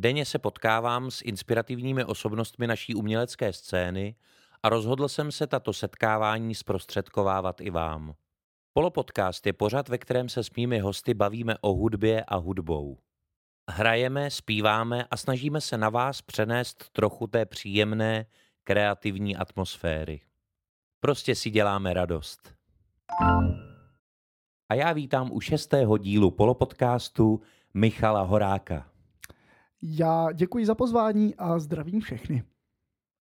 Denně se potkávám s inspirativními osobnostmi naší umělecké scény a rozhodl jsem se tato setkávání zprostředkovávat i vám. Polopodcast je pořad, ve kterém se s mými hosty bavíme o hudbě a hudbou. Hrajeme, zpíváme a snažíme se na vás přenést trochu té příjemné, kreativní atmosféry. Prostě si děláme radost. A já vítám u šestého dílu polopodcastu Michala Horáka. Já děkuji za pozvání a zdravím všechny.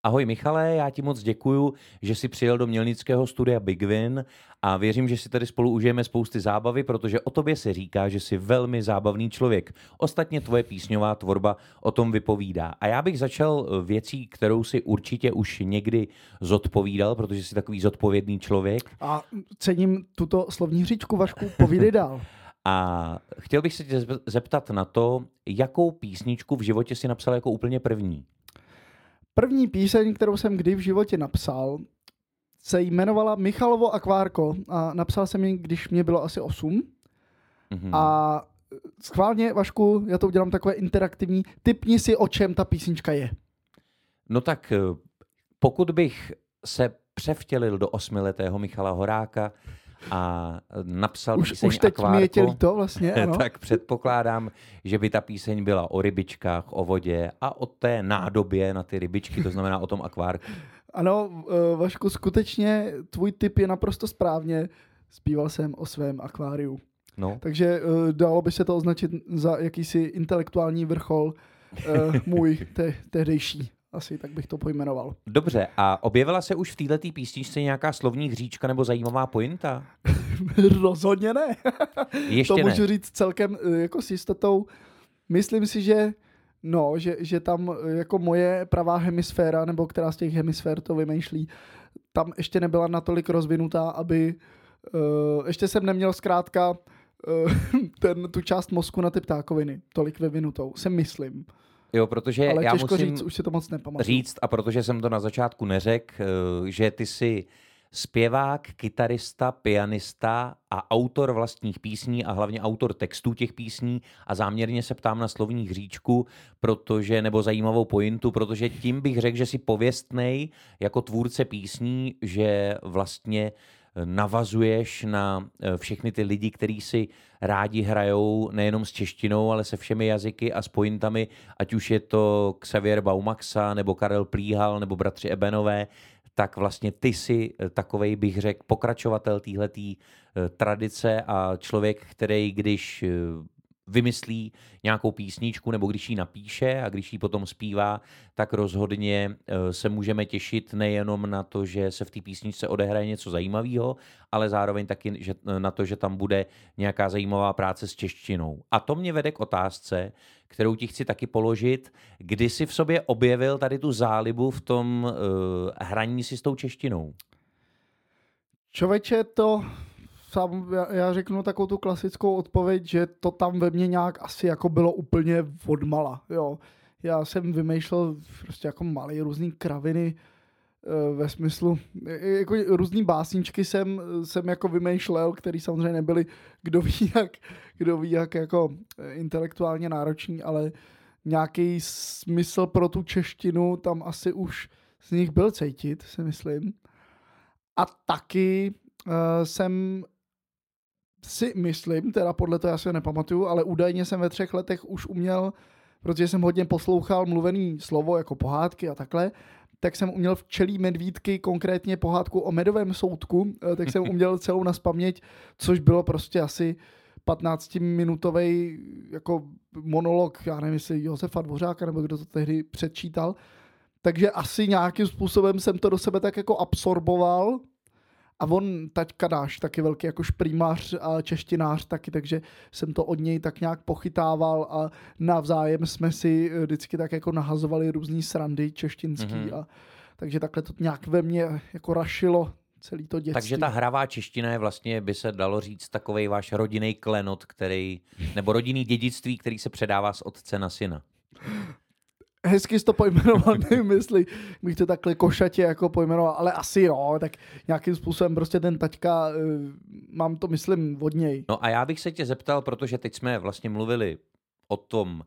Ahoj Michale, já ti moc děkuju, že jsi přijel do mělnického studia Big Win a věřím, že si tady spolu užijeme spousty zábavy, protože o tobě se říká, že jsi velmi zábavný člověk. Ostatně tvoje písňová tvorba o tom vypovídá. A já bych začal eh, věcí, kterou si určitě už někdy zodpovídal, protože jsi takový zodpovědný člověk. A cením tuto slovní hříčku, Vašku, povídej dál. A chtěl bych se tě zeptat na to, jakou písničku v životě si napsal jako úplně první. První píseň, kterou jsem kdy v životě napsal, se jmenovala Michalovo akvárko a napsal jsem ji, když mě bylo asi 8. Mm-hmm. A schválně, Vašku, já to udělám takové interaktivní. Typni si, o čem ta písnička je. No tak eh, pokud bych se převtělil do osmiletého Michala Horáka, a napsal už, píseň Už teď Akvárko, mi je tě líto vlastně, ano. tak předpokládám, že by ta píseň byla o rybičkách, o vodě a o té nádobě na ty rybičky, to znamená o tom akvárku. Ano, eh, Vašku, skutečně tvůj tip je naprosto správně. Zpíval jsem o svém akváriu. No. Takže uh, dalo by se to označit za jakýsi intelektuální vrchol uh, můj te- tehdejší asi tak bych to pojmenoval. Dobře, a objevila se už v této písničce nějaká slovní hříčka nebo zajímavá pointa? Rozhodně ne. Ještě to ne. můžu říct celkem eh, jako s jistotou. Myslím si, že no, že, že tam eh, jako moje pravá hemisféra, nebo která z těch hemisfér to vymýšlí, tam ještě nebyla natolik rozvinutá, aby uh, ještě jsem neměl zkrátka uh, ten, tu část mozku na ty ptákoviny tolik vyvinutou, se myslím. Jo, protože Ale já těžko musím říct, už si to moc nepamatuju. říct, a protože jsem to na začátku neřekl, eh, že ty jsi zpěvák, kytarista, pianista a autor vlastních písní a hlavně autor textů těch písní a záměrně se ptám na slovní hříčku, protože, nebo zajímavou pointu, protože tím bych řekl, že si pověstnej jako tvůrce písní, že vlastně navazuješ na eh, všechny ty lidi, kteří si rádi hrajou nejenom s češtinou, ale se všemi jazyky a s pointami, ať už je to Xavier Baumaxa, nebo Karel Plíhal, nebo bratři Ebenové, tak vlastně ty si eh, takovej, bych řekl, pokračovatel téhletý eh, tradice a člověk, který když vymyslí nějakou písničku nebo když ji napíše a když ji potom zpívá, tak rozhodně eh, se můžeme těšit nejenom na to, že se v té písničce odehraje něco zajímavého, ale zároveň taky eh, na to, že tam bude nějaká zajímavá práce s češtinou. A to mě vede k otázce, kterou ti chci taky položit. Kdy jsi v sobě objevil tady tu zálibu v tom uh, hraní si s tou češtinou? Člověče, to sám, já, já řeknu takovou tu klasickou odpověď, že to tam ve mně nějak asi jako bylo úplně odmala, jo. Já jsem vymýšlel prostě jako malý různý kraviny, eh, ve smyslu, jako různý básničky jsem, jsem jako vymýšlel, který samozřejmě nebyly, kdo ví jak, kdo ví jak jako intelektuálně náročný, ale nějaký smysl pro tu češtinu tam asi už z nich byl cítit, si myslím. A taky uh, jsem si myslím, teda podle toho já si ho nepamatuju, ale údajně jsem ve třech letech už uměl, protože jsem hodně poslouchal mluvený slovo jako pohádky a takhle, tak jsem uměl včelí medvídky, konkrétně pohádku o medovém soudku, eh, tak jsem uměl celou na spaměť, což bylo prostě asi 15-minutový jako monolog, já nevím, jestli Josefa Dvořáka, nebo kdo to tehdy předčítal. Takže asi nějakým způsobem jsem to do sebe tak jako absorboval a on, taťka náš, taky velký jako šprýmař a češtinář taky, takže jsem to od něj tak nějak pochytával a navzájem jsme si eh, vždycky tak jako nahazovali různý srandy češtinský mm-hmm. a takže takhle to nějak ve mně jako rašilo celý to dětství. Takže ta hravá čeština je vlastně, by se dalo říct, takový váš rodinný klenot, který, nebo rodinný dědictví, který se předává z otce na syna. Hezky jsi to pojmenoval, nevím, jestli bych to takhle košatě jako pojmenoval, ale asi jo, tak nějakým způsobem prostě ten taťka, eh, mám to myslím od něj. No a já bych se tě zeptal, protože teď jsme vlastně mluvili o tom,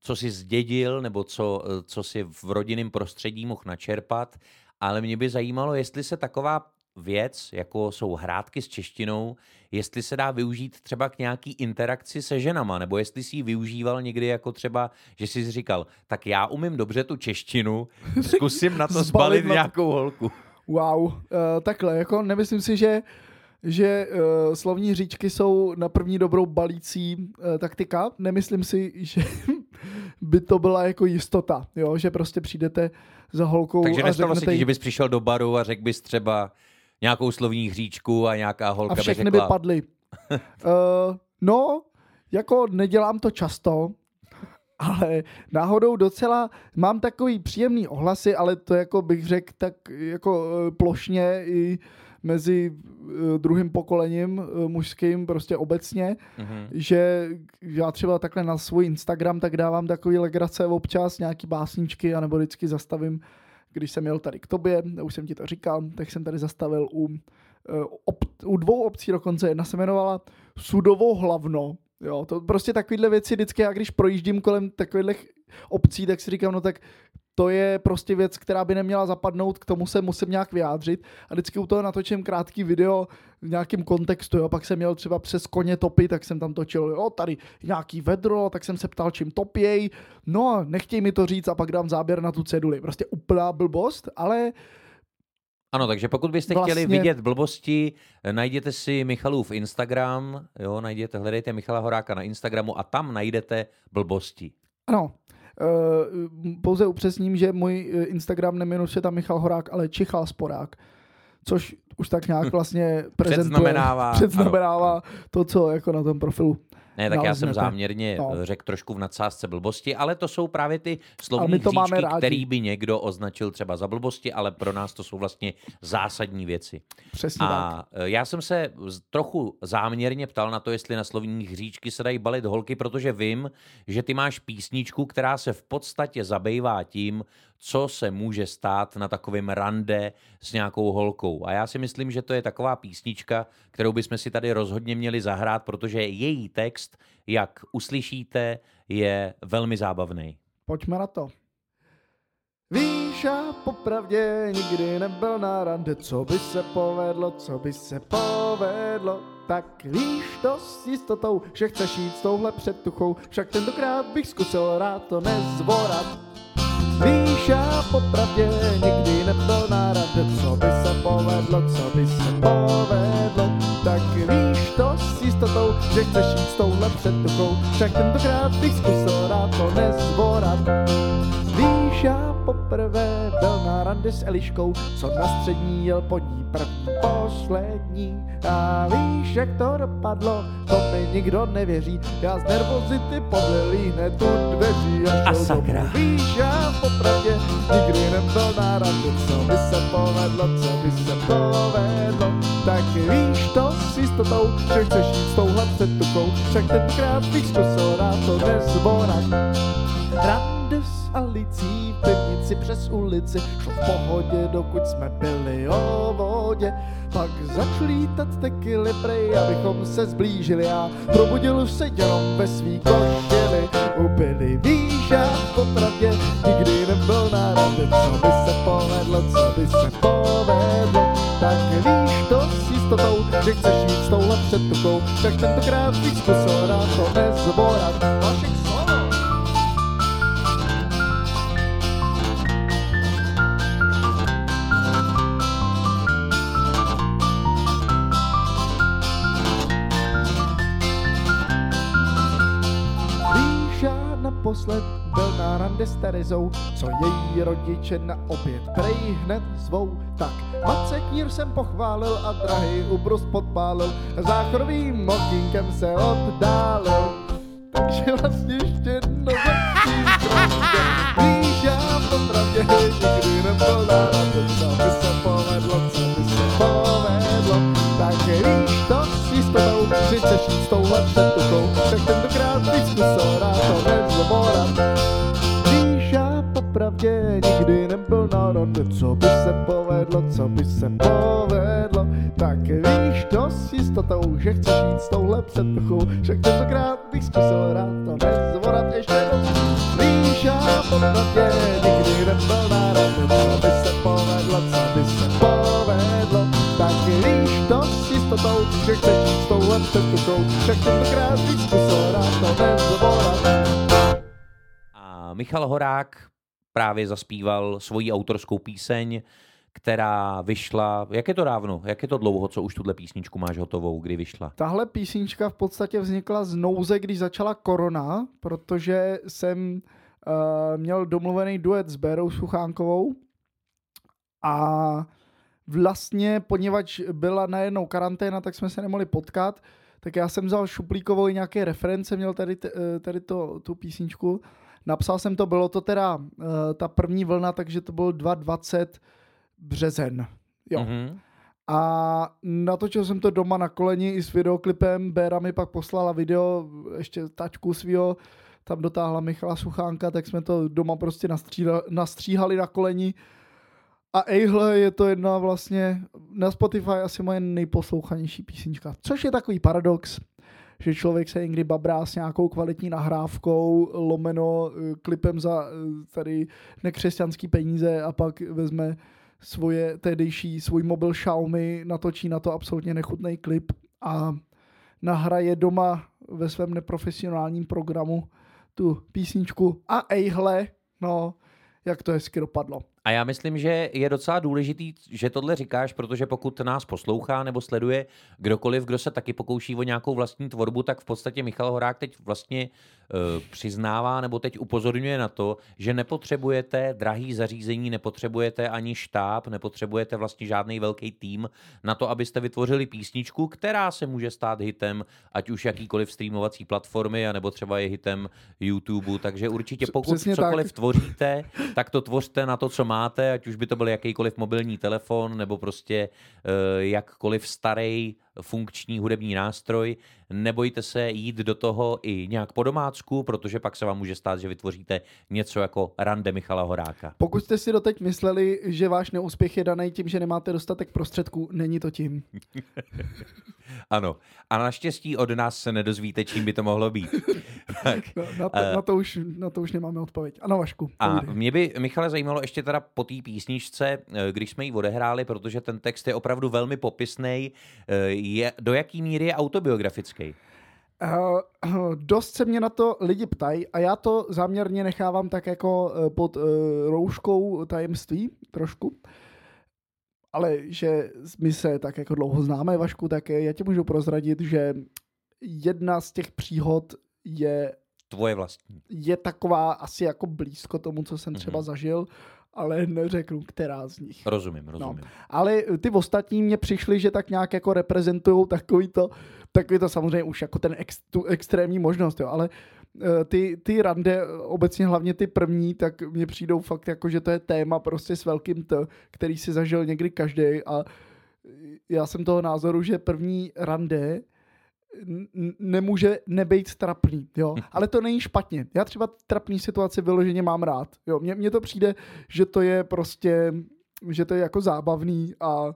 co jsi zdědil, nebo co, eh, co si v rodinném prostředí mohl načerpat, ale mě by zajímalo, jestli se taková věc, jako jsou hrátky s češtinou, jestli se dá využít třeba k nějaký interakci se ženama, nebo jestli si ji využíval někdy jako třeba, že jsi říkal, tak já umím dobře tu češtinu, zkusím na to zbalit na nějakou holku. Wow, uh, takhle, jako nemyslím si, že že uh, slovní říčky jsou na první dobrou balící uh, taktika. Nemyslím si, že by to byla jako jistota, jo? že prostě přijdete za holkou Takže a řeknete... se ti, že bys přišel do baru a řekl bys třeba, nějakou slovní hříčku a nějaká holka A všechny by, řekla... by padly. uh, no, jako nedělám to často, ale náhodou docela mám takový příjemný ohlasy, ale to jako bych řekl tak jako eh, plošně i mezi eh, druhým pokolením mužským prostě obecně, mm-hmm. že já třeba takhle na svůj Instagram tak dávám takový legrace občas, nějaký básničky, anebo vždycky zastavím když jsem jel tady k tobě, už jsem ti to říkal, tak jsem tady zastavil u, eh, ob, u dvou obcí dokonce. Jedna se jmenovala Sudovo hlavno. Jo, to prostě takovéhle věci vždycky, já když projíždím kolem takových obcí, tak si říkám, no tak to je prostě věc, která by neměla zapadnout, k tomu se musím nějak vyjádřit. A vždycky u toho natočím krátký video v nějakém kontextu, jo. Pak jsem měl třeba přes koně topy, tak jsem tam točil, jo, tady nějaký vedro, tak jsem se ptal, čím topěj. No a nechtěj mi to říct a pak dám záběr na tu ceduli. Prostě úplná blbost, ale ano, takže pokud byste vlastně... chtěli vidět blbosti, najděte si Michalův Instagram, jo, najděte, hledejte Michala Horáka na Instagramu a tam najdete blbosti. Ano, pouze upřesním, že můj eh, Instagram nemenuje se tam Michal Horák, ale Čichal Sporák, což už tak nějak vlastně prezentuje, předznamenává, předznamenává to, co jako na tom profilu ne, tak já jsem záměrně no. řekl trošku v nadsázce blbosti, ale to jsou právě ty slovní hříčky, který by někdo označil třeba za blbosti, ale pro nás to jsou vlastně zásadní věci. Přesně A tak. E, já jsem se trochu záměrně ptal na to, jestli na slovní hříčky se dají balit holky, protože vím, že ty máš písničku, která se v podstatě zabývá tím, co se může stát na takovém rande s nějakou holkou. A já si myslím, že to je taková písnička, kterou bychom si tady rozhodně měli zahrát, protože její text, jak uslyšíte, je velmi zábavný. Pojďme na to. Víš, já popravdě nikdy nebyl na rande, co by se povedlo, co by se povedlo, tak víš to s jistotou, že chceš jít s touhle předtuchou, však tentokrát bych zkusil rád to nezvorat. Víš, já popravdě nikdy nebyl na rade, co by se povedlo, co by se povedlo. Tak víš to s jistotou, že chceš jít s touhle předtuchou, však tentokrát bych zkusil rád to nezvorat. Víš, já poprvé byl na rande s Eliškou, co na střední jel pod ní první, poslední. A víš, jak to dopadlo, to mi nikdo nevěří. Já z nervozity podlilý hned tu dveří a, a sakra. Domů. Víš, já popravdě nikdy nebyl na rande, co by se povedlo, co by se povedlo. Tak víš to s jistotou, že chceš jít s touhle předtukou, však tenkrát bych zkusil rád to nezborat. Rande Alicí v přes ulici, šlo v pohodě, dokud jsme byli o vodě. Pak začal lítat tekily prej, abychom se zblížili a probudil se jenom ve svý košili. Ubili víš a potravě, nikdy nebyl na rande, co by se povedlo, co by se povedlo. Tak víš to s jistotou, že chceš jít s touhle předtukou, tak tentokrát bych zkusil rád to nezborat. Vašek rande s Terezou, co její rodiče na oběd prej hned zvou. Tak matce knír jsem pochválil a drahý ubrus podpálil, záchorovým okýnkem se oddálil. Takže vlastně ještě jedno Víš, já popravdě nikdy nebyl na co by se povedlo, co by se povedlo. Tak víš to s jistotou, že chceš jít s touhle předtuchou, tak tentokrát víc kusora, to rande, co by se povedlo, co by se povedlo. Tak víš to s jistotou, že chceš jít s touhle předtuchou, však tentokrát bych zkusil rád to nezvorat ještě jednou. Víš, já popravdě nikdy nebyl rande, co by se povedlo, co by se povedlo. Tak víš to s jistotou, že chceš jít s touhle předtuchou, však tentokrát bych zkusil rád to nezvorat. A Michal Horák právě zaspíval svoji autorskou píseň, která vyšla, jak je to dávno, jak je to dlouho, co už tuhle písničku máš hotovou, kdy vyšla? Tahle písnička v podstatě vznikla z nouze, když začala korona, protože jsem uh, měl domluvený duet s Bérou Suchánkovou a vlastně, poněvadž byla najednou karanténa, tak jsme se nemohli potkat, tak já jsem vzal šuplíkovou nějaké reference, měl tady, eh, tady to, tu písničku. Napsal jsem to, bylo to teda uh, ta první vlna, takže to bylo 2.20 březen. Jo. Mhm. A natočil jsem to doma na koleni i s videoklipem. Béra mi pak poslala video, ještě tačku svýho, tam dotáhla Michala Suchánka, tak jsme to doma prostě nastříhali, nastříhali na koleni. A ejhle, je to jedna vlastně na Spotify asi moje nejposlouchanější písnička. Což je takový paradox, že člověk se někdy babrá s nějakou kvalitní nahrávkou, lomeno eh, klipem za eh, tady nekřesťanský peníze a pak vezme svoje tehdejší, svůj mobil Xiaomi, natočí na to absolutně nechutný klip a nahraje doma ve svém neprofesionálním programu tu písničku a ejhle, no, jak to hezky dopadlo. A já myslím, že je docela důležitý, že tohle říkáš, protože pokud nás poslouchá nebo sleduje kdokoliv, kdo se taky pokouší o nějakou vlastní tvorbu, tak v podstatě Michal Horák teď vlastně uh, přiznává nebo teď upozorňuje na to, že nepotřebujete drahý zařízení, nepotřebujete ani štáb, nepotřebujete vlastně žádný velký tým na to, abyste vytvořili písničku, která se může stát hitem, ať už jakýkoliv streamovací platformy, anebo třeba je hitem YouTube. Takže určitě pokud Přesně tak. cokoliv tvoříte, tak to tvořte na to, co máte, ať už by to byl jakýkoliv mobilní telefon, nebo prostě uh, jakkoliv starý funkční hudební nástroj. Nebojte se jít do toho i nějak po domácku, protože pak se vám může stát, že vytvoříte něco jako rande Michala Horáka. Pokud jste si doteď mysleli, že váš neúspěch je daný tím, že nemáte dostatek prostředků, není to tím. Ano. A naštěstí od nás se nedozvíte, čím by to mohlo být. tak. No, na, to, Eh. na, to už, na to už nemáme odpověď. Ano, Vašku, A mě by, Michale, zajímalo ještě teda po té písničce, eh, když jsme ji odehráli, protože ten text je opravdu velmi popisný, je, do jaký míry je autobiografický? Uh, dost se mě na to lidi ptají a já to záměrně nechávám tak jako uh, pod uh, rouškou tajemství trošku. Ale že my se tak jako dlouho známe, Vašku, tak já ti můžu prozradit, že jedna z těch příhod je, Tvoje vlastní. je taková asi jako blízko tomu, co jsem třeba Mhm. zažil, ale neřeknu, která z nich. Rozumím, rozumím. Ale ty ostatní mě přišli, že tak nějak jako reprezentují takový to, takový to samozřejmě už jako ten ex, tu extrémní možnost, jo, ale eh, ty, ty rande, eh, obecně hlavně ty první, tak mně přijdou fakt jako, že to je téma prostě s velkým T, který si zažil někdy každý a já jsem toho názoru, že první rande nemůže nebejt trapný, jo. Ale to není špatně. Já třeba trapný situaci vyloženě mám rád, jo. Mně, mně to přijde, že to je prostě, že to je jako zábavný a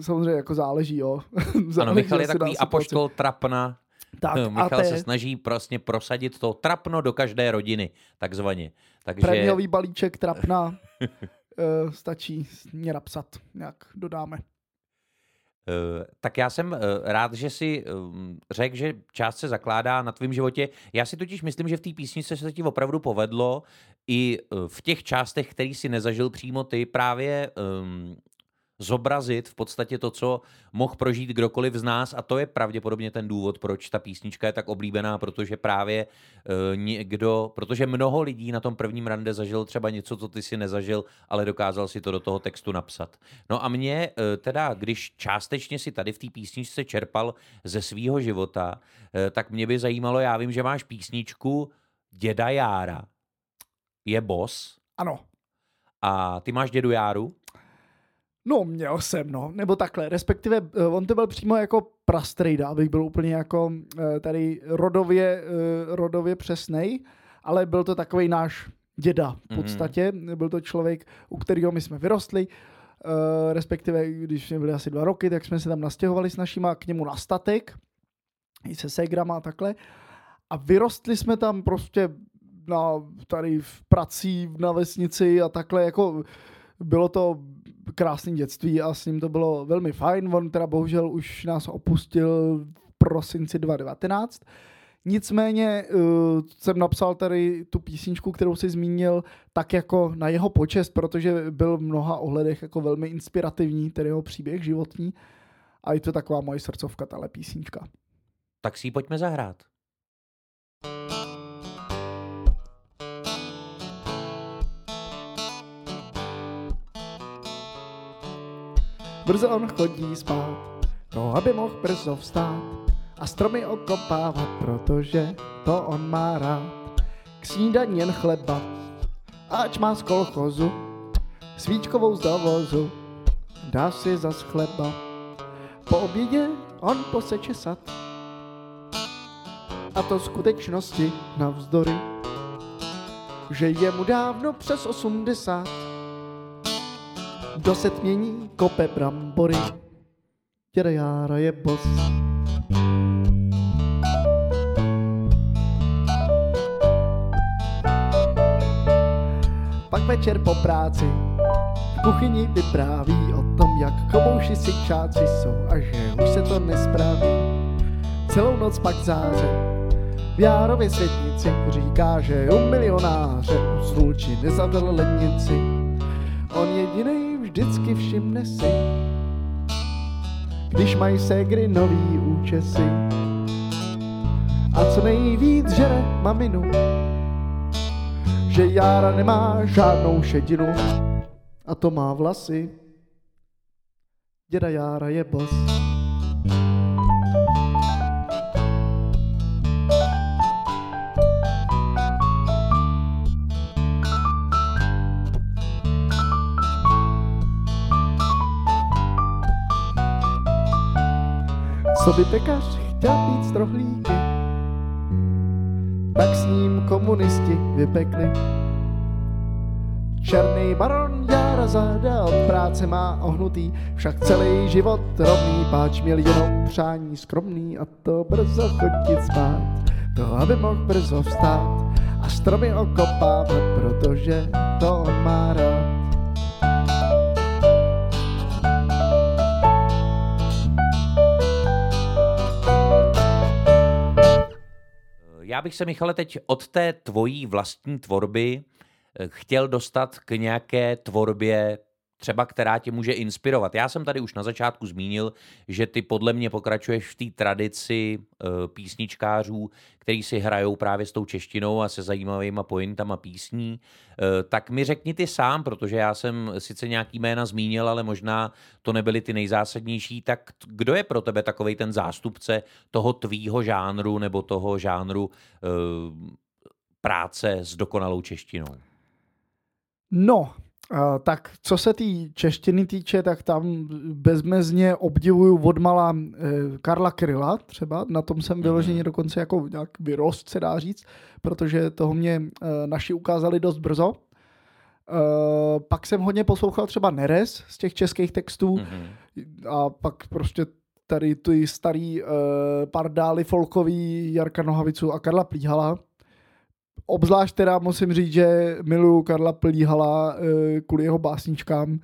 samozřejmě jako záleží, jo. Ano, Záleží Michal je takový apoštol trapna. Tak, No, a Michal to se je snaží prostě prosadit to trapno do každé rodiny, takzvaně. Takže prémiový balíček trapna. eh, stačí mě napsat, nějak dodáme. Eh, tak já jsem eh, rád, že si um, řekl, že část se zakládá na tvém životě. Já si totiž myslím, že v té písničce se ti opravdu povedlo i eh, v těch částech, který si nezažil přímo ty, právě um, zobrazit v podstatě to, co mohl prožít kdokoliv z nás a to je pravděpodobně ten důvod, proč ta písnička je tak oblíbená, protože právě uh, někdo, protože mnoho lidí na tom prvním rande zažil třeba něco, co ty si nezažil, ale dokázal si to do toho textu napsat. No a mě uh, teda, když částečně si tady v té písničce čerpal ze svýho života, uh, tak mě by zajímalo, já vím, že máš písničku Děda Jára. Je boss. Ano. A ty máš dědu Járu? No, měl jsem, no. Nebo takhle, respektive eh, on to byl přímo jako prastrejda, abych byl úplně jako eh, tady rodově, eh, rodově přesnej, ale byl to takový náš děda v mhm. podstatě. Mm-hmm. Byl to člověk, u kterého my jsme vyrostli, respektive když jsme byli asi dva roky, tak jsme se tam nastěhovali s našima k němu na statek, i se segrama a takhle. A vyrostli jsme tam prostě na, tady v prací na vesnici a takhle jako bylo to krásné dětství a s ním to bylo velmi fajn. On teda bohužel už nás opustil v prosinci 2019. Nicméně uh, jsem napsal tady tu písničku, kterou si zmínil, tak jako na jeho počest, protože byl v mnoha ohledech jako velmi inspirativní, tedy jeho příběh životní. A je to taková moje srdcovka, tahle písnička. Tak si ji pojďme zahrát. Brzo on chodí spát, no aby mohl brzo vstát a stromy okopávat, protože to on má rád. K snídaní jen chleba, ač má z kolchozu, svíčkovou z dovozu, dá si zas chleba. Po obědě on poseče sad, a to skutečnosti navzdory, že je mu dávno přes osmdesát do setmění kope brambory. Děda Jára je bos. Pak večer po práci v kuchyni vypráví o tom, jak komouši si čáci jsou a že už se to nespraví. Celou noc pak záře v Járově světnici říká, že u milionáře u Slulči nezavřel lednici. On jediný vždycky všimne si, když mají ségry nový účesy. A co nejvíc žere maminu, že Jára nemá žádnou šedinu a to má vlasy. Děda Jára je boss. Co by pekař chtěl pít z rohlíky, tak s ním komunisti vypekli. Černý baron Jára záda od práce má ohnutý, však celý život rovný, páč měl jenom přání skromný a to brzo chodit spát, to aby mohl brzo vstát a stromy okopávat, protože to on má rád. Já bych se, Michale, teď od té tvojí vlastní tvorby eh, chtěl dostat k nějaké tvorbě třeba která tě může inspirovat. Já jsem tady už na začátku zmínil, že ty podle mě pokračuješ v té tradici uh, písničkářů, který si hrajou právě s tou češtinou a se zajímavýma pointama písní. Uh, tak mi řekni ty sám, protože já jsem sice nějaký jména zmínil, ale možná to nebyly ty nejzásadnější. Tak kdo je pro tebe takový ten zástupce toho tvýho žánru nebo toho žánru uh, práce s dokonalou češtinou? No, Uh, tak co se té češtiny týče, tak tam bezmezně obdivuju odmala uh, Karla Kryla třeba, na tom jsem vyloženě mhm. dokonce jako nějak vyrost, se dá říct, protože toho mě uh, naši ukázali dost brzo. Uh, pak jsem hodně poslouchal třeba Neres z těch českých textů mm-hmm. a pak prostě tady ty starý pardály folkový Jarka Nohavicu a Karla Plíhala, Obzvlášť teda musím říct, že miluju Karla Plíhala eh, kvůli jeho básničkám.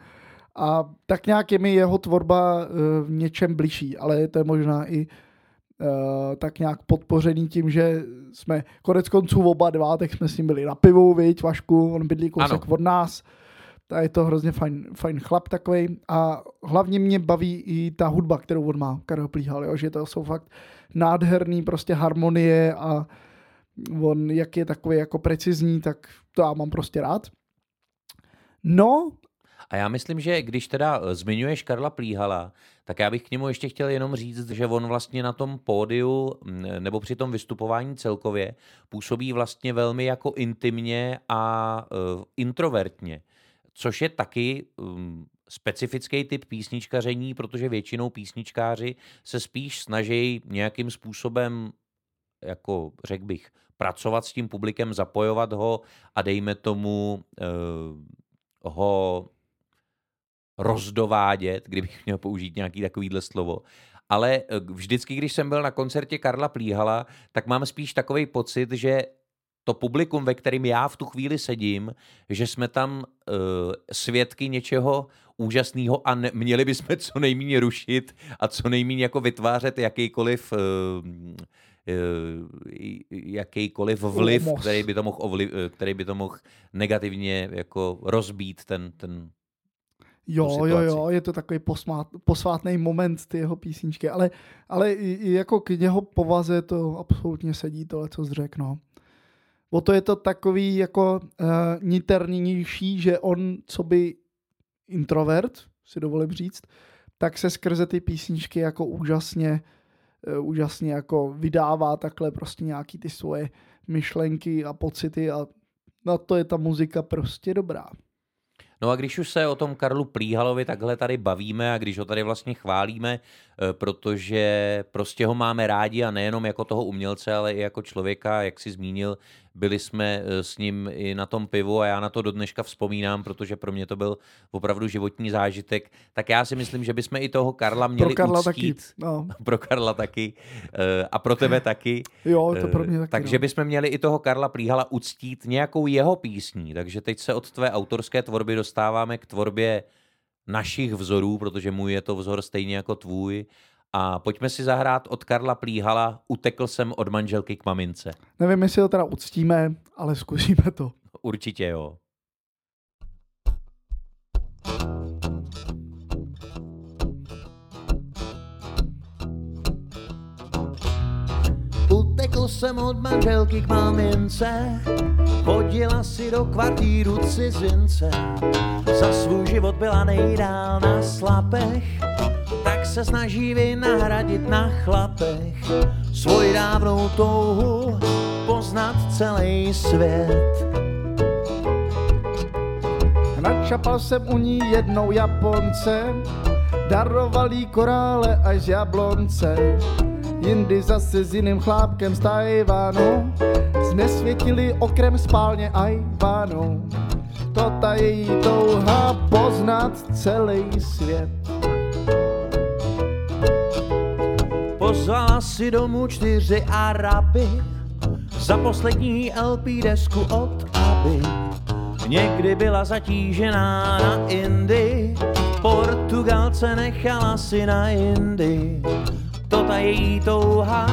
A tak nějak je mi jeho tvorba eh, v něčem bližší, ale to je možná i uh, tak nějak podpořený tím, že jsme konec konců oba dva, tak jsme s ním byli na pivu, viď, Vašku, on bydlí kousek od nás, A je to hrozně fajn, fajn chlap takový a hlavně mě baví i ta hudba, kterou on má, Karel Plíhal, jo? že to jsou fakt nádherný prostě harmonie a on jak je takový jako precizní, tak to já mám prostě rád. No. A já myslím, že když teda eh, zmiňuješ Karla Plíhala, tak já bych k němu ještě chtěl jenom říct, že on vlastně na tom pódiu mm, nebo při tom vystupování celkově působí vlastně velmi jako intimně a uh, introvertně, což je taky um, specifický typ písničkaření, protože většinou písničkáři se spíš snaží nějakým způsobem, jako řekl bych, pracovat s tím publikem, zapojovat ho a dejme tomu uh, ho rozdovádět, kdybych měl použít nějaký takovýhle slovo. Ale eh, vždycky, když jsem byl na koncertě Karla Plíhala, tak mám spíš takový pocit, že to publikum, ve kterým já v tu chvíli sedím, že jsme tam uh, svědky něčeho úžasného a ne, měli bychom co nejméně rušit a co nejméně jako vytvářet jakýkoliv uh, jakýkoliv vliv, který by to mohl, ovliv, který by to mohl negativně jako rozbít ten, ten Jo, jo, jo, je to takový posmát, posvátný moment ty jeho písničky, ale, ale i, jako k něho povaze to absolutně sedí tohle, co jsi řekl, no. O to je to takový jako uh, niternější, že on, co by introvert, si dovolím říct, tak se skrze ty písničky jako úžasně, uh, úžasně jako vydává takhle prostě nějaký ty svoje myšlenky a pocity a na to je ta muzika prostě dobrá. No a když už se o tom Karlu Plíhalovi takhle tady bavíme a když ho tady vlastně chválíme, eh, protože prostě ho máme rádi a nejenom jako toho umělce, ale i jako člověka, jak si zmínil, byli jsme eh, s ním i na tom pivu a já na to do dneška vzpomínám, protože pro mě to byl opravdu životní zážitek. Tak já si myslím, že bychom i toho Karla měli pro Karla uctít. Taky, no. Pro Karla taky. Eh, a pro tebe taky. Jo, to pro mě taky. Takže no. bychom měli i toho Karla Plíhala uctít nějakou jeho písní. Takže teď se od tvé autorské tvorby dostáváme k tvorbě našich vzorů, protože můj je to vzor stejně jako tvůj. A pojďme si zahrát od Karla Plíhala Utekl jsem od manželky k mamince. Nevím, jestli to teda uctíme, ale zkusíme to. Určitě jo. Jsem od manželky k mamince, chodila si do kvartíru cizince. Za svůj život byla nejdál na slapech, tak se snaží vynahradit na chlapech svoj dávnou touhu poznat celý svět. Načapal jsem u ní jednou Japonce, daroval jí korále až jablonce. Jindy zase s jiným chlápkem z Tajvanu, znesvětili okrem spálně Ajvanu. To ta její touha poznat celý svět. Pozvala si domů čtyři Araby za poslední LP desku od Aby. Někdy byla zatížená na Indy, Portugalce nechala si na Indy. To ta její touha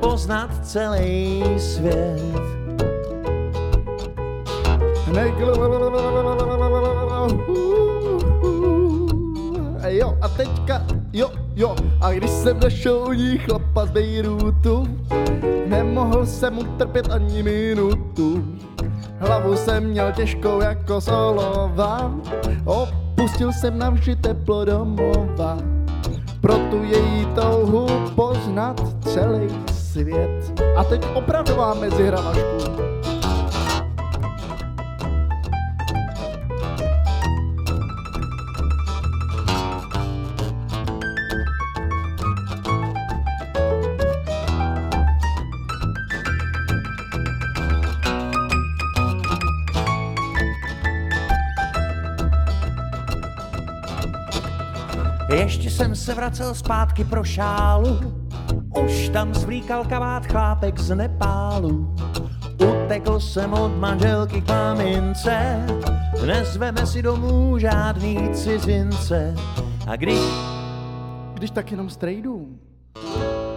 poznat celý svět. Jo, a teďka, jo, jo, a když jsem našel u ní chlapa z Bejrutu, nemohl jsem mu trpět ani minutu. Hlavu jsem měl těžkou jako solova, opustil jsem navždy teplo domova. Pro tu její touhu poznat celý svět. A teď opravdová mezihra Ještě jsem se vracel zpátky pro šálu, už tam zvlíkal kabát chlápek z Nepálu. Utekl jsem od manželky k mamince, nezveme si domů žádný cizince. A když... Když tak jenom strejdu.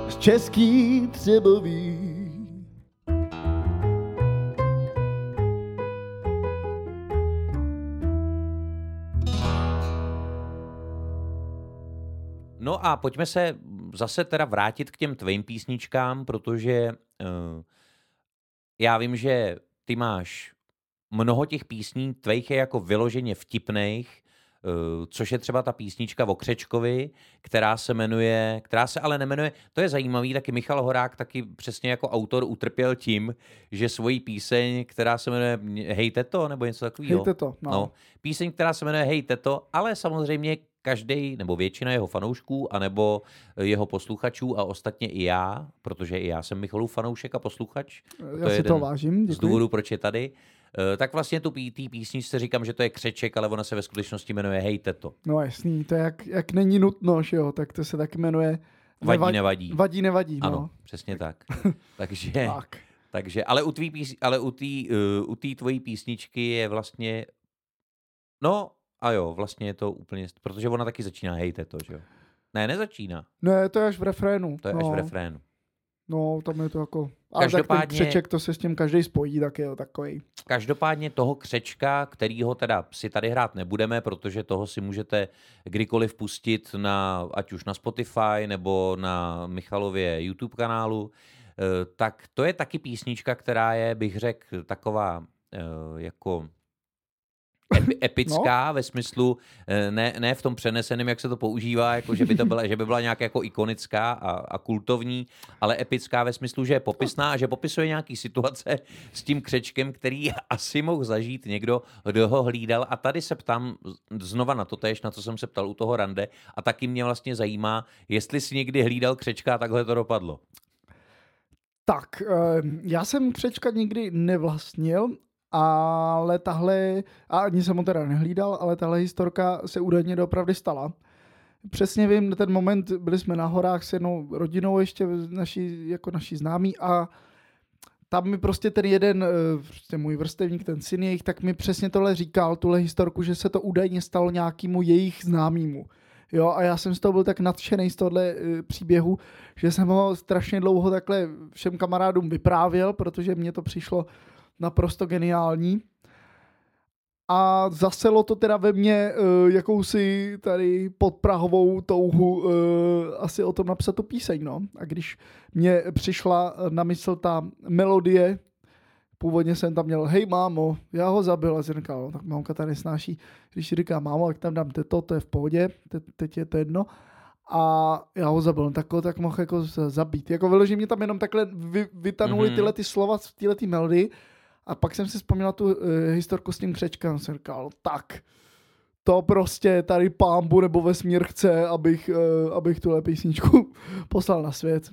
Z český třebový. No a pojďme se zase teda vrátit k těm tvým písničkám, protože uh, já vím, že ty máš mnoho těch písní, tvých je jako vyloženě vtipných, uh, což je třeba ta písnička o Křečkovi, která se jmenuje, která se ale nemenuje, to je zajímavý, taky Michal Horák taky přesně jako autor utrpěl tím, že svoji píseň, která se jmenuje Hej teto, nebo něco takového. Hej teto, no. no. Píseň, která se jmenuje Hej teto, ale samozřejmě každý nebo většina jeho fanoušků, anebo jeho posluchačů a ostatně i já, protože i já jsem Michalův fanoušek a posluchač. Já to si to vážím, děkuji. Z důvodu, proč je tady. Eh, tak vlastně tu tý písničce říkám, že to je křeček, ale ona se ve skutečnosti jmenuje Hej to. No jasný, to je jak, jak není nutno, že jo, tak to se tak jmenuje Vadí, nevadí. Vadí, nevadí, no. Ano, přesně tak. takže, tak. takže, ale u tvý, pís, ale u té uh, u tý tvojí písničky je vlastně, no, a jo, vlastně je to úplně, protože ona taky začíná hejte to, že jo? Ne, nezačíná. Ne, to je až v refrénu. To je no. až v refrénu. No, tam je to jako... Ale Každopádně, tak ten křeček, to se s tím každý spojí, tak je to takový. Každopádně toho křečka, kterýho teda si tady hrát nebudeme, protože toho si můžete kdykoliv pustit na, ať už na Spotify nebo na Michalově YouTube kanálu, eh, tak to je taky písnička, která je, bych řekl, taková eh, jako epická no. ve smyslu, eh, ne, ne v tom přeneseném, jak se to používá, jako že by to byla, že by byla nějak jako ikonická a, a kultovní, ale epická ve smyslu, že je popisná a že popisuje nějaký situace s tím křečkem, který asi mohl zažít někdo, kdo ho hlídal. A tady se ptám znova na to tež, na co jsem se ptal u toho rande a taky mě vlastně zajímá, jestli si někdy hlídal křečka a takhle to dopadlo. Tak, eh, já jsem křečka nikdy nevlastnil, ale tahle, a ani jsem ho teda nehlídal, ale tahle historka se údajně doopravdy stala. Přesně vím, ten moment, byli jsme na horách s jednou rodinou ještě naší, jako naší známí a tam mi prostě ten jeden, eh, prostě můj vrstevník, ten syn jejich, tak mi přesně tohle říkal, tuhle historku, že se to údajně stalo nějakému jejich známému. Jo, a já jsem z toho byl tak nadšený z tohle uh, příběhu, že jsem ho strašně dlouho takhle všem kamarádům vyprávěl, protože mně to přišlo naprosto geniální. A zaselo to teda ve mně uh, jakousi tady podprahovou touhu uh, asi o tom napsat tu píseň, no. A když mě přišla na mysl ta melodie, původně jsem tam měl, hej mámo, já ho zabil. A jsem říkal, no, tak mamka tady snáší, když říká mámo, tak tam dám to, to je v pohodě, Te, teď je to jedno. A já ho zabil, no, tak, tak mohl jako zabít. Jako vyloží mě tam jenom takhle vy, vytanuly mm-hmm. tyhle ty slova v téhle melodii a pak jsem si vzpomněl tu uh, historku s tím křečkem. Jsem říkal, tak, to prostě tady pámbu nebo vesmír chce, abych, uh, abych tuhle písničku poslal na svět.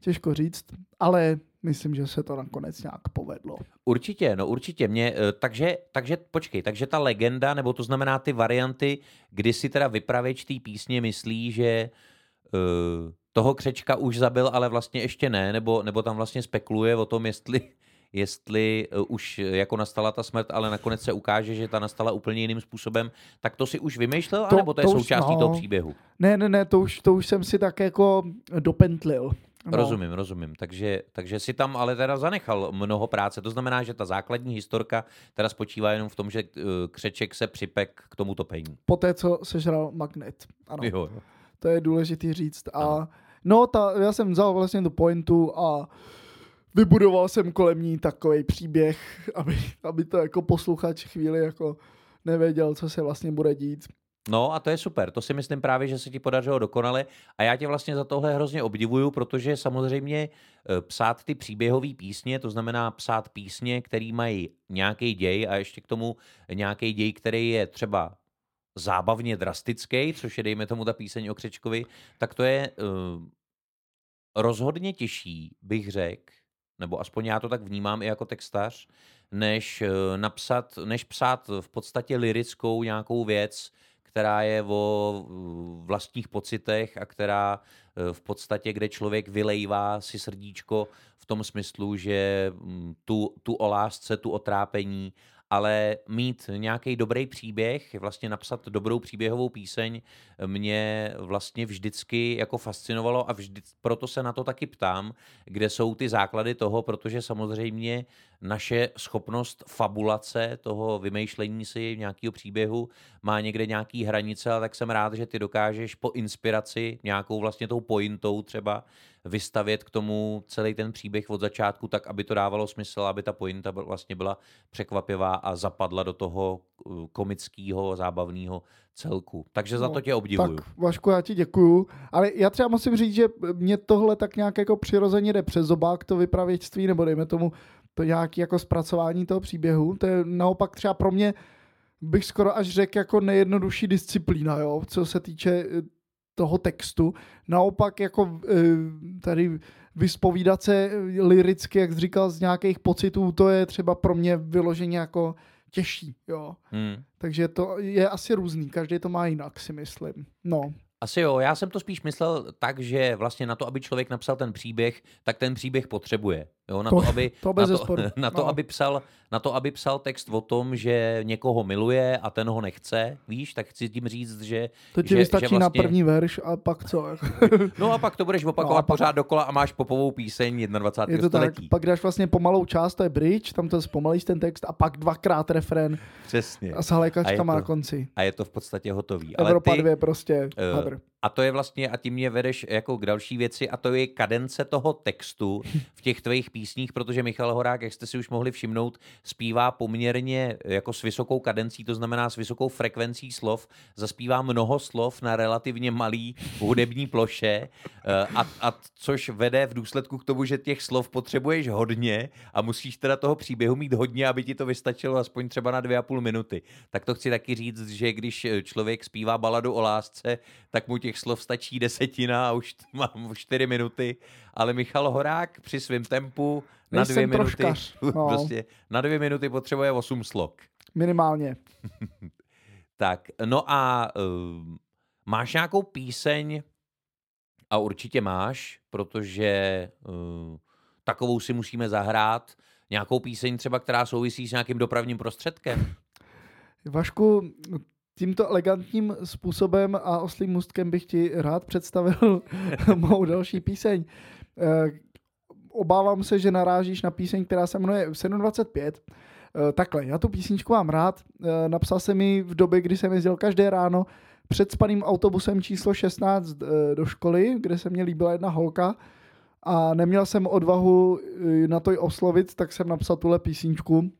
Těžko říct, ale myslím, že se to nakonec nějak povedlo. Určitě, no určitě. Mě, eh, takže, takže počkej, takže ta legenda, nebo to znamená ty varianty, kdy si teda vypravěč té písně myslí, že uh, toho křečka už zabil, ale vlastně ještě ne, nebo, nebo tam vlastně spekuluje o tom, jestli, jestli eh, už jako nastala ta smrt, ale nakonec se ukáže, že ta nastala úplně jiným způsobem, tak to si už vymýšlel, to, anebo to, to je součástí no, toho příběhu? Ne, ne, ne, to už, to už jsem si tak jako dopentlil. No. Rozumím, rozumím. Takže, takže si tam ale teda zanechal mnoho práce. To znamená, že ta základní historka teda spočívá jenom v tom, že eh, křeček se připek k tomu topení. Poté, co sežral magnet. Ano. Jo, jo. To je důležitý říct. A no, ta, já jsem vzal vlastně tu pointu a vybudoval jsem kolem ní takový příběh, aby, aby to jako posluchač chvíli jako nevěděl, co se vlastně bude dít. No a to je super, to si myslím právě, že se ti podařilo dokonale a já tě vlastně za tohle hrozně obdivuju, protože samozřejmě eh, psát ty příběhové písně, to znamená psát písně, které mají nějaký děj a ještě k tomu nějaký děj, který je třeba zábavně drastický, což je dejme tomu ta píseň o Křečkovi, tak to je uh, rozhodně těžší, bych řekl, nebo aspoň já to tak vnímám i jako textař, než eh, napsat, než psát v podstatě lirickou nějakou věc, která je o vlastních pocitech a která eh, v podstatě, kde člověk vylejvá si srdíčko v tom smyslu, že mm, tu, tu o lásce, tu otrápení ale mít nějaký dobrý příběh, vlastně napsat dobrou příběhovou píseň, mě vlastně vždycky jako fascinovalo a vždy, proto se na to taky ptám, kde jsou ty základy toho, protože samozřejmě naše schopnost fabulace, toho vymýšlení si nějakého příběhu má někde nějaký hranice, ale tak jsem rád, že ty dokážeš po inspiraci, nějakou vlastně tou pointou třeba, vystavět k tomu celý ten příběh od začátku tak, aby to dávalo smysl, aby ta pointa vlastně byla překvapivá a zapadla do toho uh, komického, zábavného celku. Takže za No, to tě obdivuju. Tak Vašku, já ti děkuju. Ale já třeba musím říct, že mě tohle tak nějak jako přirozeně jde přes zobák to vypravěčství, nebo dejme tomu to nějaký jako zpracování toho příběhu. To je naopak třeba pro mě bych skoro až řekl jako nejjednodušší disciplína, jo, co se týče eh, toho textu. Naopak jako eh, tady vyspovídat se eh, liricky, jak jsi říkal, z nějakých pocitů, to je třeba pro mě vyloženě jako těžší, jo. Hmm. Takže to je asi různý, každý to má jinak, si myslím. No, Asi jo, já jsem to spíš myslel tak, že vlastně na to, aby člověk napsal ten příběh, tak ten příběh potřebuje. Jo, na to, To- aby, to na, to, na, to, no. aby psal, na to, aby psal text o tom, že někoho miluje a ten ho nechce, víš, tak chci tím říct, že... to ti že, vystačí že na první verš a pak co? No a pak to budeš opakovat No a pak- pořád dokola a máš popovou píseň 21. Je to tak, století. pak dáš vlastně pomalou část, to je bridge, tam to zpomalíš ten text a pak dvakrát refrén Přesně. a s je na konci. A je to v podstatě hotový. Evropa Ale ty, 2 prostě, hadr. A to je vlastně, a tím mě vedeš jako k další věci, a to je kadence toho textu v těch tvých písních, protože Michal Horák, jak jste si už mohli všimnout, zpívá poměrně jako s vysokou kadencí, to znamená s vysokou frekvencí slov, zaspívá mnoho slov na relativně malý hudební ploše, eh, a, a což vede v důsledku k tomu, že těch slov potřebuješ hodně a musíš teda toho příběhu mít hodně, aby ti to vystačilo aspoň třeba na dvě a půl minuty. Tak to chci taky říct, že když člověk zpívá baladu o lásce, tak mu těch slov stačí desetina a už mám čtyři minuty, ale Michal Horák při svém tempu na Nejsem dvě minuty, troškař, no. prostě na dvě minuty potřebuje osm slok. Minimálně. Tak, no a uh, máš nějakou píseň, a určitě máš, protože uh, takovou si musíme zahrát, nějakou píseň třeba, která souvisí s nějakým dopravním prostředkem. Vašku, tímto elegantním způsobem a oslým můstkem bych ti rád představil mou další píseň. Eh, Obávám se, že narážíš na píseň, která se jmenuje 725. Eh, Takhle, já tu písničku mám rád. Eh, Napsal jsem ji v době, kdy jsem jezdil každé ráno před spaným autobusem číslo 16 eh, do školy, kde se mě líbila jedna holka a neměl jsem odvahu na to oslovit, tak jsem napsal tuhle písničku,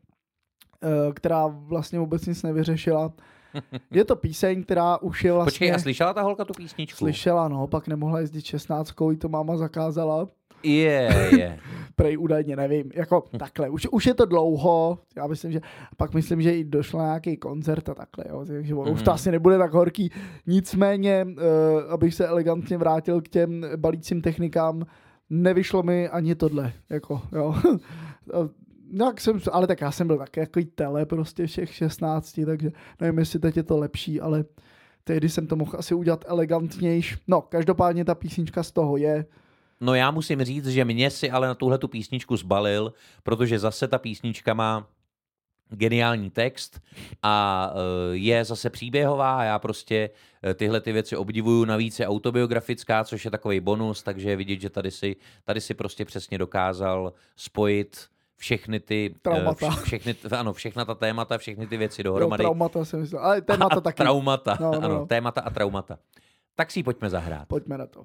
která vlastně vůbec nic nevyřešila. Je to píseň, která už je vlastně... Počkej, a slyšela ta holka tu písničku? Slyšela, no, pak nemohla jezdit 16, jí to máma zakázala. Je, je. Prej údajně, nevím. Jako takhle, už, už je to dlouho, já myslím, že pak myslím, že i došlo na nějaký koncert a takhle, jo, takže ono už to Mhm. asi nebude tak horký. Nicméně, uh, abych se elegantně vrátil k těm balícím technikám, nevyšlo mi ani tohle, jako, jo. Jak jsem, ale tak já jsem byl taky jako tele prostě všech 16, takže nevím, jestli teď je to lepší, ale tehdy jsem to mohl asi udělat elegantnějš. No, každopádně ta písnička z toho je. No já musím říct, že mě si ale na tuhle tu písničku zbalil, protože zase ta písnička má geniální text a eh, je zase příběhová já prostě eh, tyhle ty věci obdivuju. Navíc je autobiografická, což je takový bonus, takže vidět, že tady si, tady si prostě přesně dokázal spojit všechny ty, eh, Traumata. vš- všechny, ano, všechna ta témata, všechny ty věci Jo, dohromady. traumata jsem myslel, ale témata a taky. traumata, No, no, ano, no. témata a traumata. Tak si ji pojďme zahrát. Pojďme na to.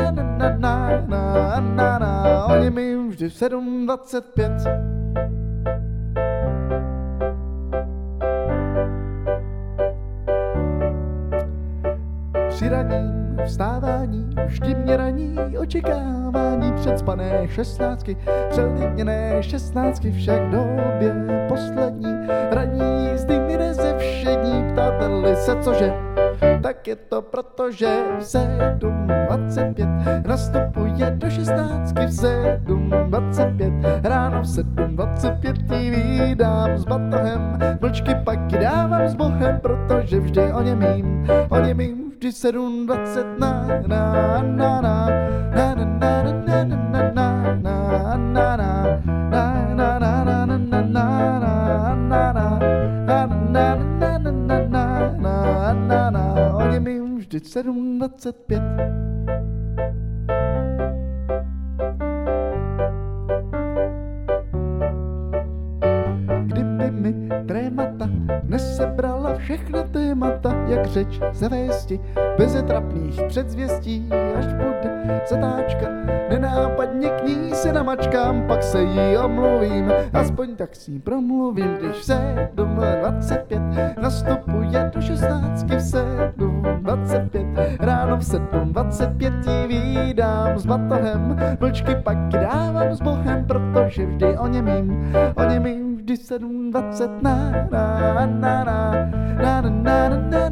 vždy v 7.25 Při raním vstávání vždy mě raní očekávání předspané šestnáctky, přelidněné šestnáctky však době poslední. Raní jízdy mi ze všední ptáteli se cože tak je to proto, že v 7.25 nastupuje do 16 v 7.25 ráno v 7.25 ti vídám s batohem mlčky pak ji dávám s Bohem, protože vždy o něm mým, o něm mým vždy 7.20 na na na na na na na na na na na na na vždy 7.25. Kdyby mi trémata nesebrala všechna témata, jak řeč ze vésti, bez trapných předzvěstí, až bude se namačkám, pak se jí omluvím, aspoň tak s ní promluvím, když v 7.25 nastupuje do 16 v 7.25, ráno v 7.25 ji vídám s batohem, mlčky pak dávám s Bohem, protože vždy o něm mým, o něm mým vždy 7.20 na na na na na na na na na na na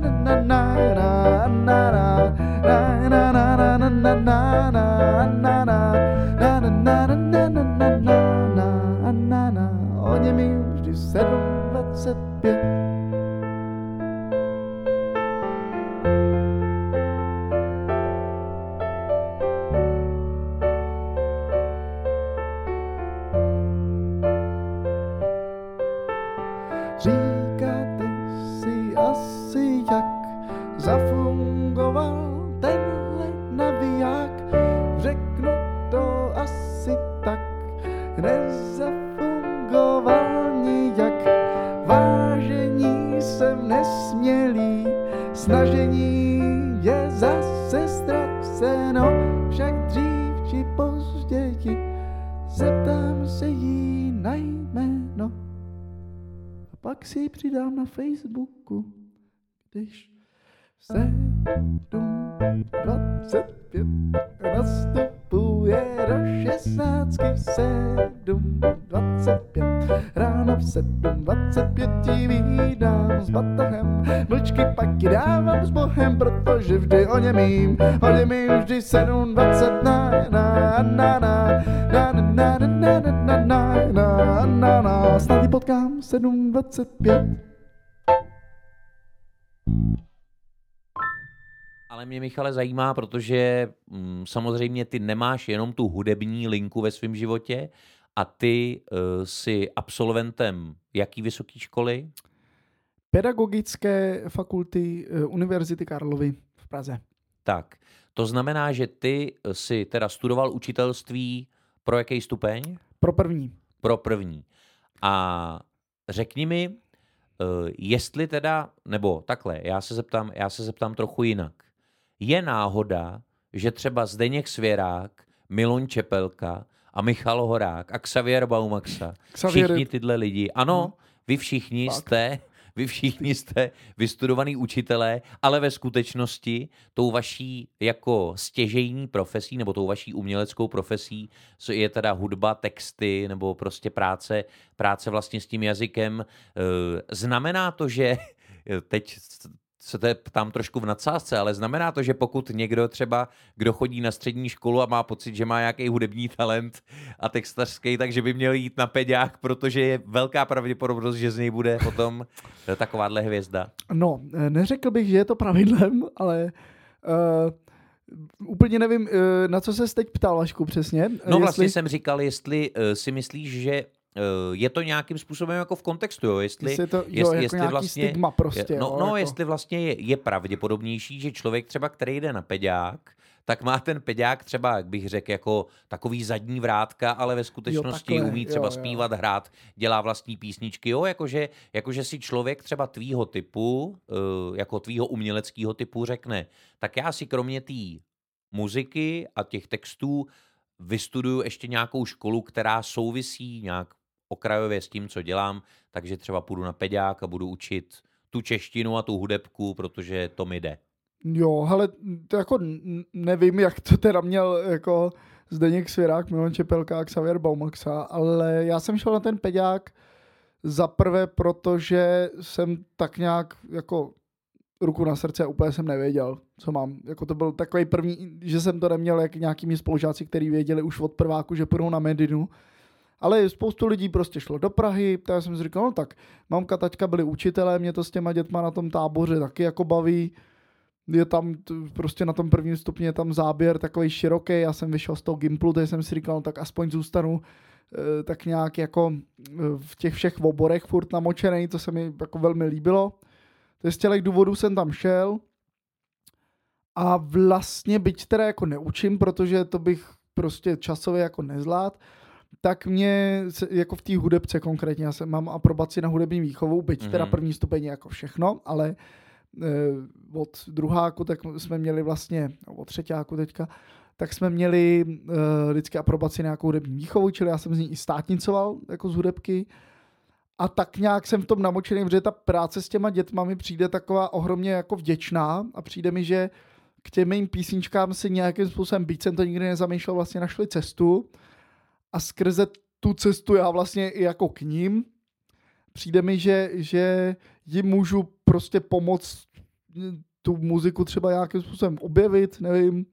27, 25 výdám s batohem, mlčky pak ti dávám s bohem, protože vždy o něm jím, o něm jím vždy 7, 20, na, na, na, na, na, na, na, na, na, na, na, na, na, Ale mě, Michale, zajímá, protože mm, samozřejmě ty nemáš jenom tu hudební linku ve svém životě, a ty uh, jsi absolventem jaký vysoké školy? Pedagogické fakulty eh, Univerzity Karlovy v Praze. Tak, to znamená, že ty si teda studoval učitelství pro jaký stupeň? Pro první. Pro první. A řekni mi, eh, jestli teda, nebo takhle, já se zeptám, já se zeptám trochu jinak. Je náhoda, že třeba Zdeněk Svěrák, Milon Čepelka a Michal Horák a Xavier Baumaxa, Xavier- všichni tyhle lidi, ano, vy všichni Fakt. jste vy všichni jste vystudovaný učitelé, ale ve skutečnosti tou vaší jako stěžejní profesí nebo tou vaší uměleckou profesí co je teda hudba, texty nebo prostě práce, práce vlastně s tím jazykem. Eh, Znamená to, že teď se to ptám trošku v nadsázce, ale znamená to, že pokud někdo třeba, kdo chodí na střední školu a má pocit, že má nějaký hudební talent a textařský, takže by měl jít na peďák, protože je velká pravděpodobnost, že z něj bude potom eh, takováhle hvězda. No, eh, neřekl bych, že je to pravidlem, ale uh, úplně nevím, uh, na co se teď ptal, Vašku, přesně. No vlastně jsem říkal, jestli si myslíš, že je to nějakým způsobem jako v kontextu, jo? Jestli, jestli, to, jo, jako nějaký vlastně, stigma prostě. no, jo, no jako. jestli vlastně je, je pravděpodobnější, že člověk třeba, který jde na peďák, tak má ten peďák třeba, jak bych řekl, jako takový zadní vrátka, ale ve skutečnosti takhle, umí třeba jo, jo. zpívat, hrát, dělá vlastní písničky, jo, jakože, jakože si člověk třeba tvýho typu, uh, jako tvýho uměleckého typu řekne, tak já si kromě té muziky a těch textů vystuduju ještě nějakou školu, která souvisí nějak okrajově s tím, co dělám, takže třeba půjdu na peďák a budu učit tu češtinu a tu hudebku, protože to mi jde. Jo, ale to jako nevím, jak to teda měl jako Zdeněk Svěrák, Milan Čepelka a Xavier Baumaxa, ale já jsem šel na ten peďák za prvé, protože jsem tak nějak jako ruku na srdce, úplně jsem nevěděl, co mám. Jako to byl takový první, že jsem to neměl jak nějakými spolužáci, kteří věděli už od prváku, že půjdou na Medinu. Ale spoustu lidí prostě šlo do Prahy, tak já jsem si říkal, no tak mamka, taťka byli učitelé, mě to s těma dětma na tom táboře taky jako baví. Je tam prostě na tom prvním stupni je tam záběr takový široký, já jsem vyšel z toho Gimplu, takže jsem si říkal, no, tak aspoň zůstanu eh, tak nějak jako eh, v těch všech oborech furt namočený, to se mi jako velmi líbilo. To z těch důvodů jsem tam šel a vlastně byť teda jako neučím, protože to bych prostě časově jako nezvlád, tak mě jako v té hudebce konkrétně, já jsem, mám aprobaci na hudební výchovu, byť mm-hmm. teda mhm. první stupeň jako všechno, ale e, od druháku tak jsme měli vlastně, od třetíku teďka, tak jsme měli e, vždycky aprobaci na nějakou hudební výchovu, čili já jsem z ní i státnicoval jako z hudebky. A tak nějak jsem v tom namočený, protože ta práce s těma dětma mi přijde taková ohromně jako vděčná a přijde mi, že k těm mým písničkám si nějakým způsobem, byť jsem to nikdy nezamýšlel, vlastně našli cestu a skrze tu cestu já vlastně i jako k ním přijde mi, že, že jim můžu prostě pomoct tu muziku třeba nějakým způsobem objevit, nevím,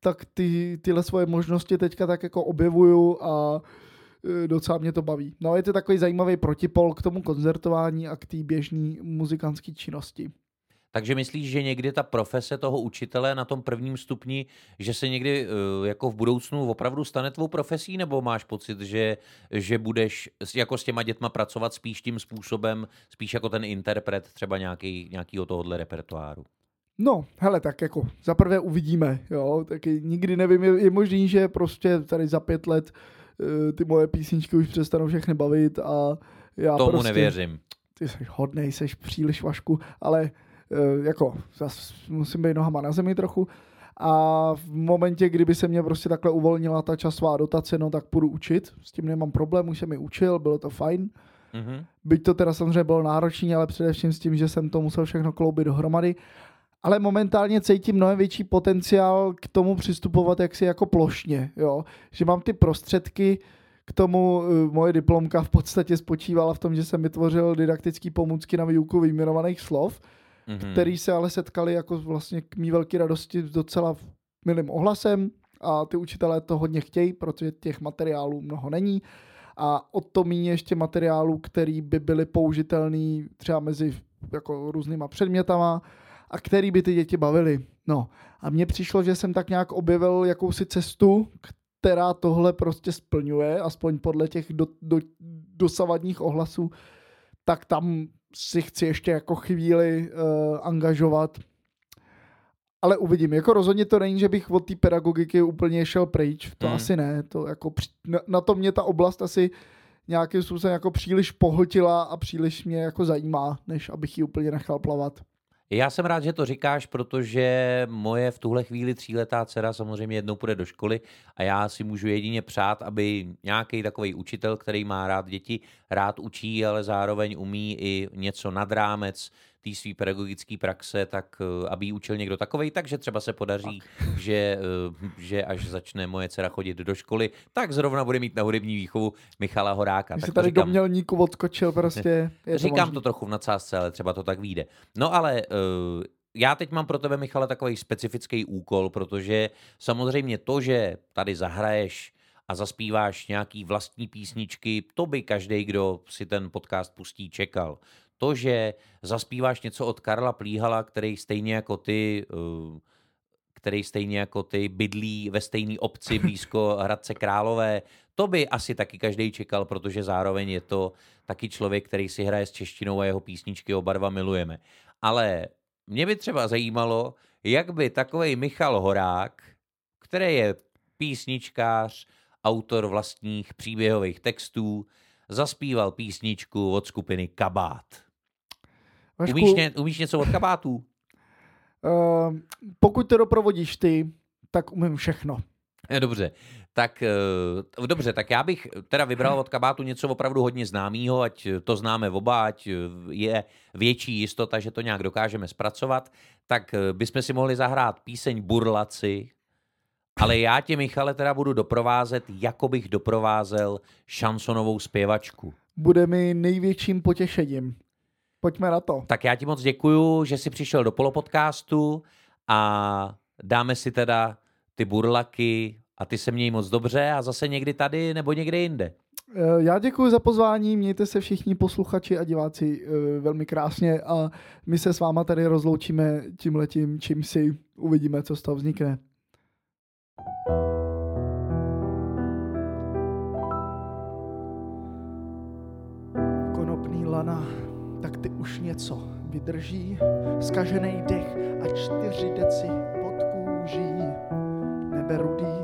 tak ty, tyhle svoje možnosti teďka tak jako objevuju a e, docela mě to baví. No je to takový zajímavý protipol k tomu koncertování a k té běžné muzikantské činnosti. Takže myslíš, že někdy ta profese toho učitele na tom prvním stupni, že se někdy uh, jako v budoucnu opravdu stane tvou profesí, nebo máš pocit, že, že budeš jako s těma dětma pracovat spíš tím způsobem, spíš jako ten interpret třeba nějaký, nějakýho tohohle repertoáru? No, hele, tak jako za prvé uvidíme, jo, taky nikdy nevím, je, je možný, že prostě tady za pět let uh, ty moje písničky už přestanou všechny bavit a já Tomu prostě, nevěřím. Ty jsi hodnej, jsi příliš vašku, ale Eh, jako zas musím být nohama na zemi trochu a v momentě, kdyby se mě prostě takhle uvolnila ta časová dotace, no tak půjdu učit, s tím nemám problém, už jsem mi učil, bylo to fajn. Mm-hmm. Byť to teda samozřejmě bylo náročné, ale především s tím, že jsem to musel všechno kloubit dohromady. Ale momentálně cítím mnohem větší potenciál k tomu přistupovat jaksi jako plošně, jo? že mám ty prostředky, k tomu uh, moje diplomka v podstatě spočívala v tom, že jsem vytvořil didaktické pomůcky na výuku vyjmenovaných slov, mm-hmm. který se ale setkali jako vlastně k mý velké radosti s docela milým ohlasem a ty učitelé to hodně chtějí, protože těch materiálů mnoho není a o to méně ještě materiálů, který by byly použitelný třeba mezi jako různýma předmětama a který by ty děti bavily. No a mně přišlo, že jsem tak nějak objevil jakousi cestu, která tohle prostě splňuje, aspoň podle těch do, do, dosavadních ohlasů, tak tam si chci ještě jako chvíli uh, angažovat. Ale uvidím. Jako rozhodně to není, že bych od té pedagogiky úplně šel pryč. To hmm. asi ne. To jako, na, na to mě ta oblast asi nějakým způsobem jako příliš pohltila a příliš mě jako zajímá, než abych ji úplně nechal plavat. Já jsem rád, že to říkáš, protože moje v tuhle chvíli tříletá dcera samozřejmě jednou půjde do školy a já si můžu jedině přát, aby nějaký takový učitel, který má rád děti, rád učí, ale zároveň umí i něco nad rámec té své pedagogické praxe, tak eh, aby jí učil někdo takový, takže třeba se podaří, že, eh, že až začne moje dcera chodit do školy, tak zrovna bude mít na hudební výchovu Michala Horáka. Když se tady říkám, do mělníku odskočil prostě. Je říkám to, to trochu v nadsázce, ale třeba to tak vyjde. No ale uh, já teď mám pro tebe, Michale, takový specifický úkol, protože samozřejmě to, že tady zahraješ a zaspíváš nějaký vlastní písničky, to by každý, kdo si ten podcast pustí, čekal to, že zaspíváš něco od Karla Plíhala, který stejně jako ty eh, který stejně jako ty bydlí ve stejné obci blízko Hradce Králové, to by asi taky každý čekal, protože zároveň je to taky člověk, který si hraje s češtinou a jeho písničky oba dva milujeme. Ale mě by třeba zajímalo, jak by takový Michal Horák, který je písničkář, autor vlastních příběhových textů, zaspíval písničku od skupiny Kabát. Vašku, umíš, ně, umíš něco od kabátů? Uh, pokud to doprovodíš ty, tak umím všechno. Dobře, tak uh, dobře, tak já bych teda vybral od kabátu něco opravdu hodně známého, ať to známe oba, ať je větší jistota, že to nějak dokážeme zpracovat, tak uh, bychom si mohli zahrát píseň Burlaci, ale já tě, Michale, teda budu doprovázet, jako bych doprovázel šansonovou zpěvačku. Bude mi největším potěšením. Pojďme na to. Tak já ti moc děkuju, že jsi přišel do polopodcastu a dáme si teda ty burlaky a ty se měj moc dobře a zase někdy tady nebo někde jinde. Eh, já děkuji za pozvání, mějte se všichni posluchači a diváci eh, velmi krásně a my se s váma tady rozloučíme tímhletím, čím si uvidíme, co z toho vznikne. Konopný lana, už něco vydrží, skažený dech a čtyři deci pod kůží. Nebe rudý,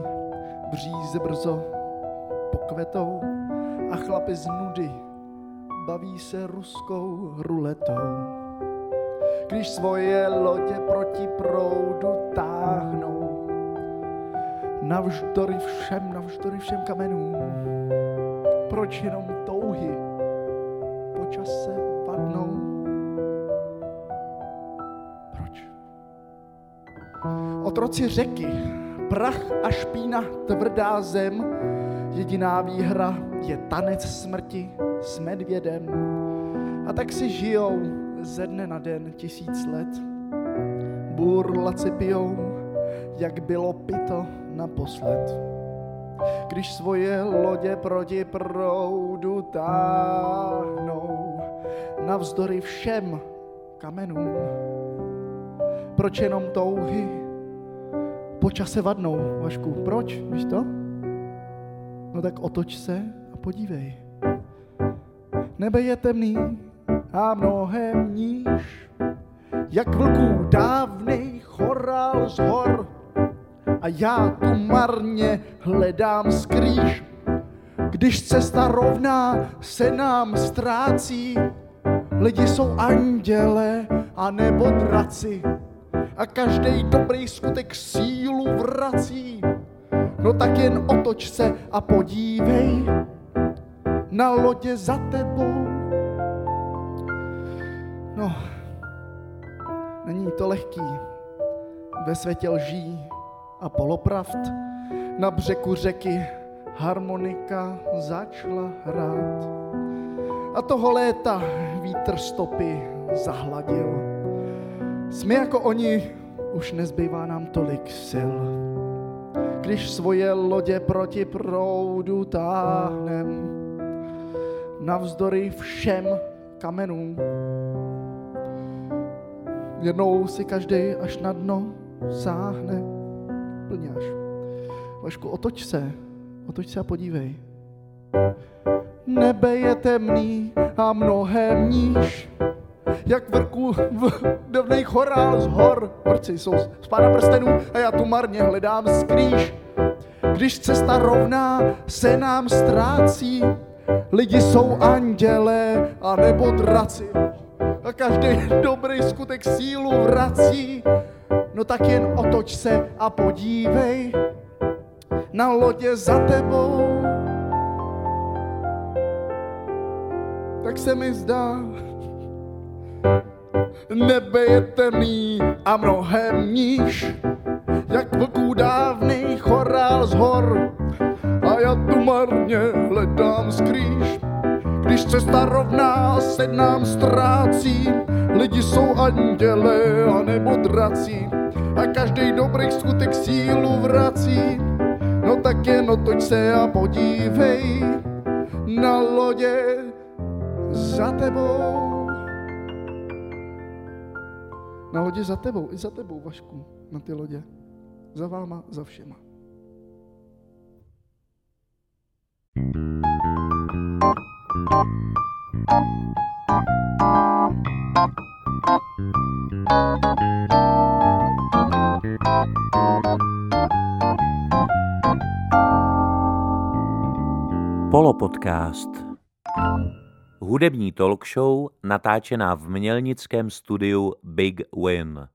bříze brzo pokvetou a chlapi z nudy baví se ruskou ruletou. Když svoje lodě proti proudu táhnou, navždory všem, navždory všem kamenům, proč jenom touhy po čase padnou? Otroci řeky, prach a špína, tvrdá zem, jediná výhra je tanec smrti s medvědem. A tak si žijou ze dne na den tisíc let. Burlaci pijou, jak bylo pito naposled. Když svoje lodě proti proudu táhnou, navzdory všem kamenům. Proč jenom touhy po čase vadnou, Vašku? Proč? Víš to? No tak otoč se a podívej. Nebe je temný a mnohem níž, jak vlků dávnej chorál z hor. A já tu marně hledám skrýž, když cesta rovná se nám ztrácí. Lidi jsou anděle a nebo draci a každý dobrý skutek sílu vrací. No tak jen otoč se a podívej na lodě za tebou. No, není to lehký ve světě lží a polopravd. Na břeku řeky harmonika začala hrát. A toho léta vítr stopy zahladil. Jsme jako oni, už nezbývá nám tolik sil. Když svoje lodě proti proudu táhnem, navzdory všem kamenům. Jednou si každý až na dno sáhne, plně až. Vašku, otoč se, otoč se a podívej. Nebe je temný a mnohem níž, jak vrku v dovnej chorál z hor. Vrci jsou z pána prstenů a já tu marně hledám skrýž. Když cesta rovná se nám ztrácí, lidi jsou anděle a nebo draci. A každý dobrý skutek sílu vrací. No tak jen otoč se a podívej na lodě za tebou. Tak se mi zdá, nebe je temný a mnohem níž, jak vlků dávnej chorál z hor. A já tu marně hledám skrýž, když cesta rovná se nám ztrácí. Lidi jsou anděle a nebo drací a každý dobrý skutek sílu vrací. No tak jen otoč se a podívej na lodě za tebou. Na lodě za tebou, i za tebou, Vašku, na ty lodě. Za váma, za všema. Polopodcast. Hudební talk show natáčená v mělnickém studiu Big Win.